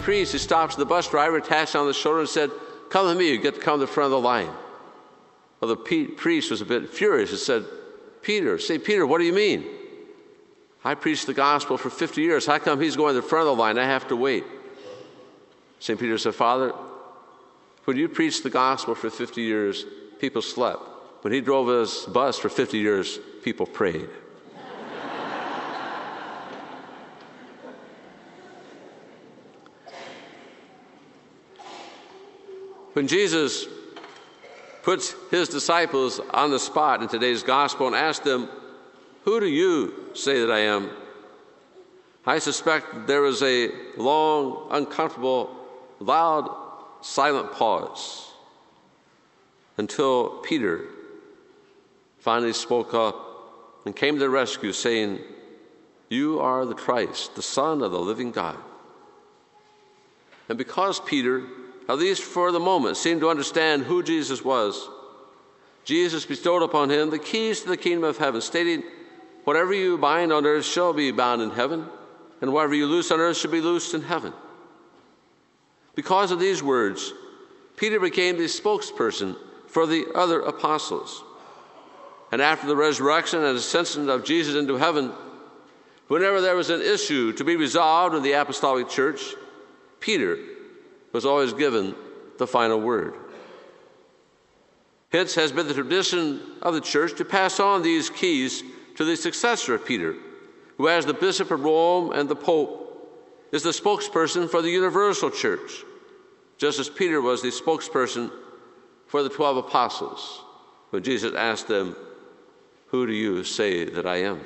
Priest, he stops the bus driver, taps on the shoulder, and said, Come with me, you get to come to the front of the line. Well, the priest was a bit furious and said, Peter, say, Peter, what do you mean? I preached the gospel for 50 years. How come he's going to the front of the line? I have to wait. St. Peter said, Father, when you preached the gospel for 50 years, people slept. When he drove his bus for 50 years, people prayed. When Jesus puts his disciples on the spot in today's gospel and asks them, Who do you say that I am? I suspect there was a long, uncomfortable, loud, silent pause until Peter finally spoke up and came to the rescue, saying, You are the Christ, the Son of the living God. And because Peter at least for the moment, seemed to understand who Jesus was. Jesus bestowed upon him the keys to the kingdom of heaven, stating, Whatever you bind on earth shall be bound in heaven, and whatever you loose on earth shall be loosed in heaven. Because of these words, Peter became the spokesperson for the other apostles. And after the resurrection and ascension of Jesus into heaven, whenever there was an issue to be resolved in the apostolic church, Peter was always given the final word. Hence has been the tradition of the church to pass on these keys to the successor of Peter, who, as the Bishop of Rome and the Pope, is the spokesperson for the universal church, just as Peter was the spokesperson for the 12 apostles when Jesus asked them, Who do you say that I am?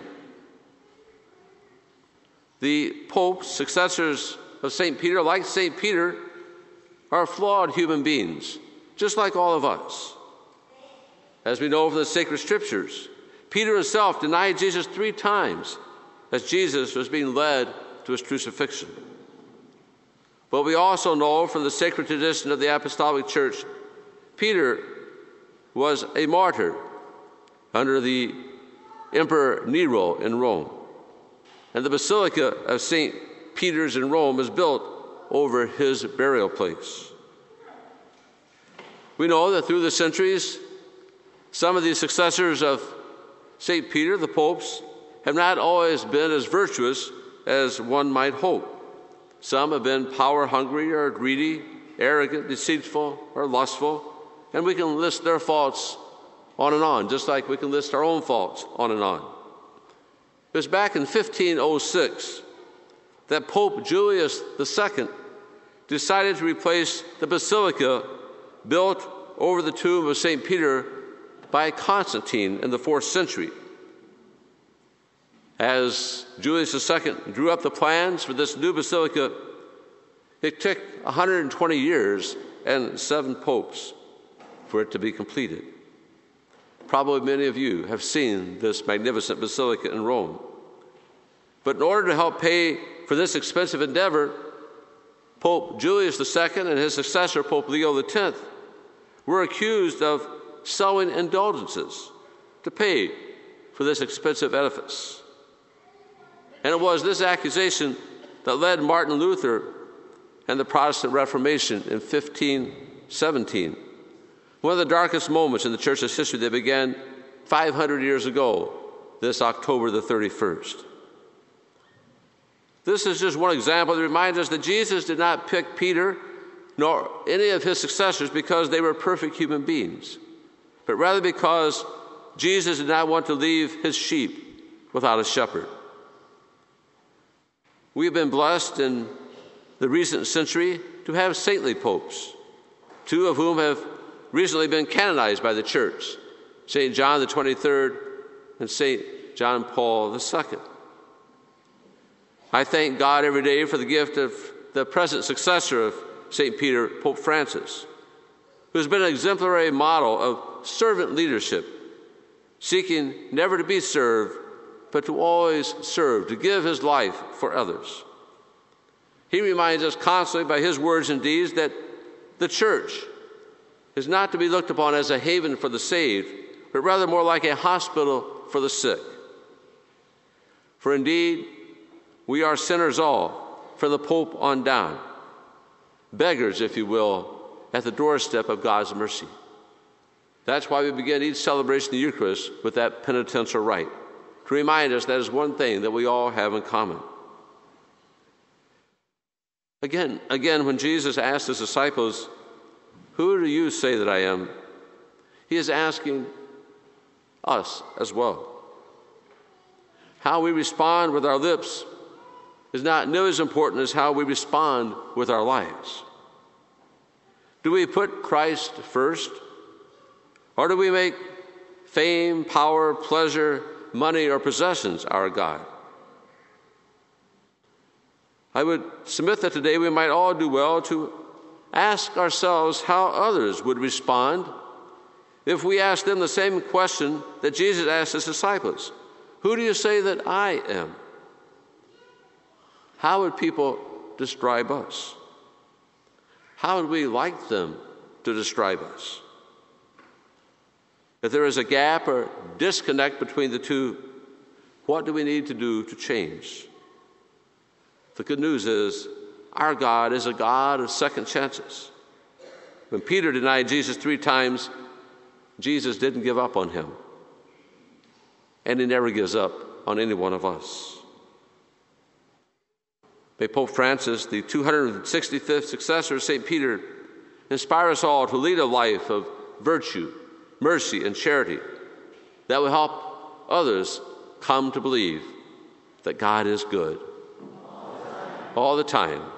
The Pope's successors of St. Peter, like St. Peter, are flawed human beings, just like all of us. As we know from the sacred scriptures, Peter himself denied Jesus three times as Jesus was being led to his crucifixion. But we also know from the sacred tradition of the Apostolic Church, Peter was a martyr under the Emperor Nero in Rome. And the Basilica of St. Peter's in Rome is built over his burial place. We know that through the centuries, some of the successors of St. Peter, the popes, have not always been as virtuous as one might hope. Some have been power hungry or greedy, arrogant, deceitful, or lustful, and we can list their faults on and on, just like we can list our own faults on and on. It was back in 1506 that Pope Julius II decided to replace the basilica built over the tomb of St. Peter by Constantine in the fourth century. As Julius II drew up the plans for this new basilica, it took 120 years and seven popes for it to be completed. Probably many of you have seen this magnificent basilica in Rome. But in order to help pay for this expensive endeavor, Pope Julius II and his successor, Pope Leo X, were accused of selling indulgences to pay for this expensive edifice. And it was this accusation that led Martin Luther and the Protestant Reformation in 1517. One of the darkest moments in the church's history that began 500 years ago, this October the 31st. This is just one example that reminds us that Jesus did not pick Peter nor any of his successors because they were perfect human beings, but rather because Jesus did not want to leave his sheep without a shepherd. We have been blessed in the recent century to have saintly popes, two of whom have recently been canonized by the church St. John the 23rd and St. John Paul II. I thank God every day for the gift of the present successor of St. Peter, Pope Francis, who's been an exemplary model of servant leadership, seeking never to be served, but to always serve, to give his life for others. He reminds us constantly by his words and deeds that the church is not to be looked upon as a haven for the saved, but rather more like a hospital for the sick. For indeed, we are sinners all, from the Pope on down, beggars, if you will, at the doorstep of God's mercy. That's why we begin each celebration of the Eucharist with that penitential rite, to remind us that is one thing that we all have in common. Again, again, when Jesus asked his disciples, Who do you say that I am? He is asking us as well. How we respond with our lips is not nearly as important as how we respond with our lives. Do we put Christ first? Or do we make fame, power, pleasure, money, or possessions our God? I would submit that today we might all do well to ask ourselves how others would respond if we asked them the same question that Jesus asked his disciples Who do you say that I am? How would people describe us? How would we like them to describe us? If there is a gap or disconnect between the two, what do we need to do to change? The good news is our God is a God of second chances. When Peter denied Jesus three times, Jesus didn't give up on him. And he never gives up on any one of us. May Pope Francis, the 265th successor of St. Peter, inspire us all to lead a life of virtue, mercy, and charity that will help others come to believe that God is good all the time. All the time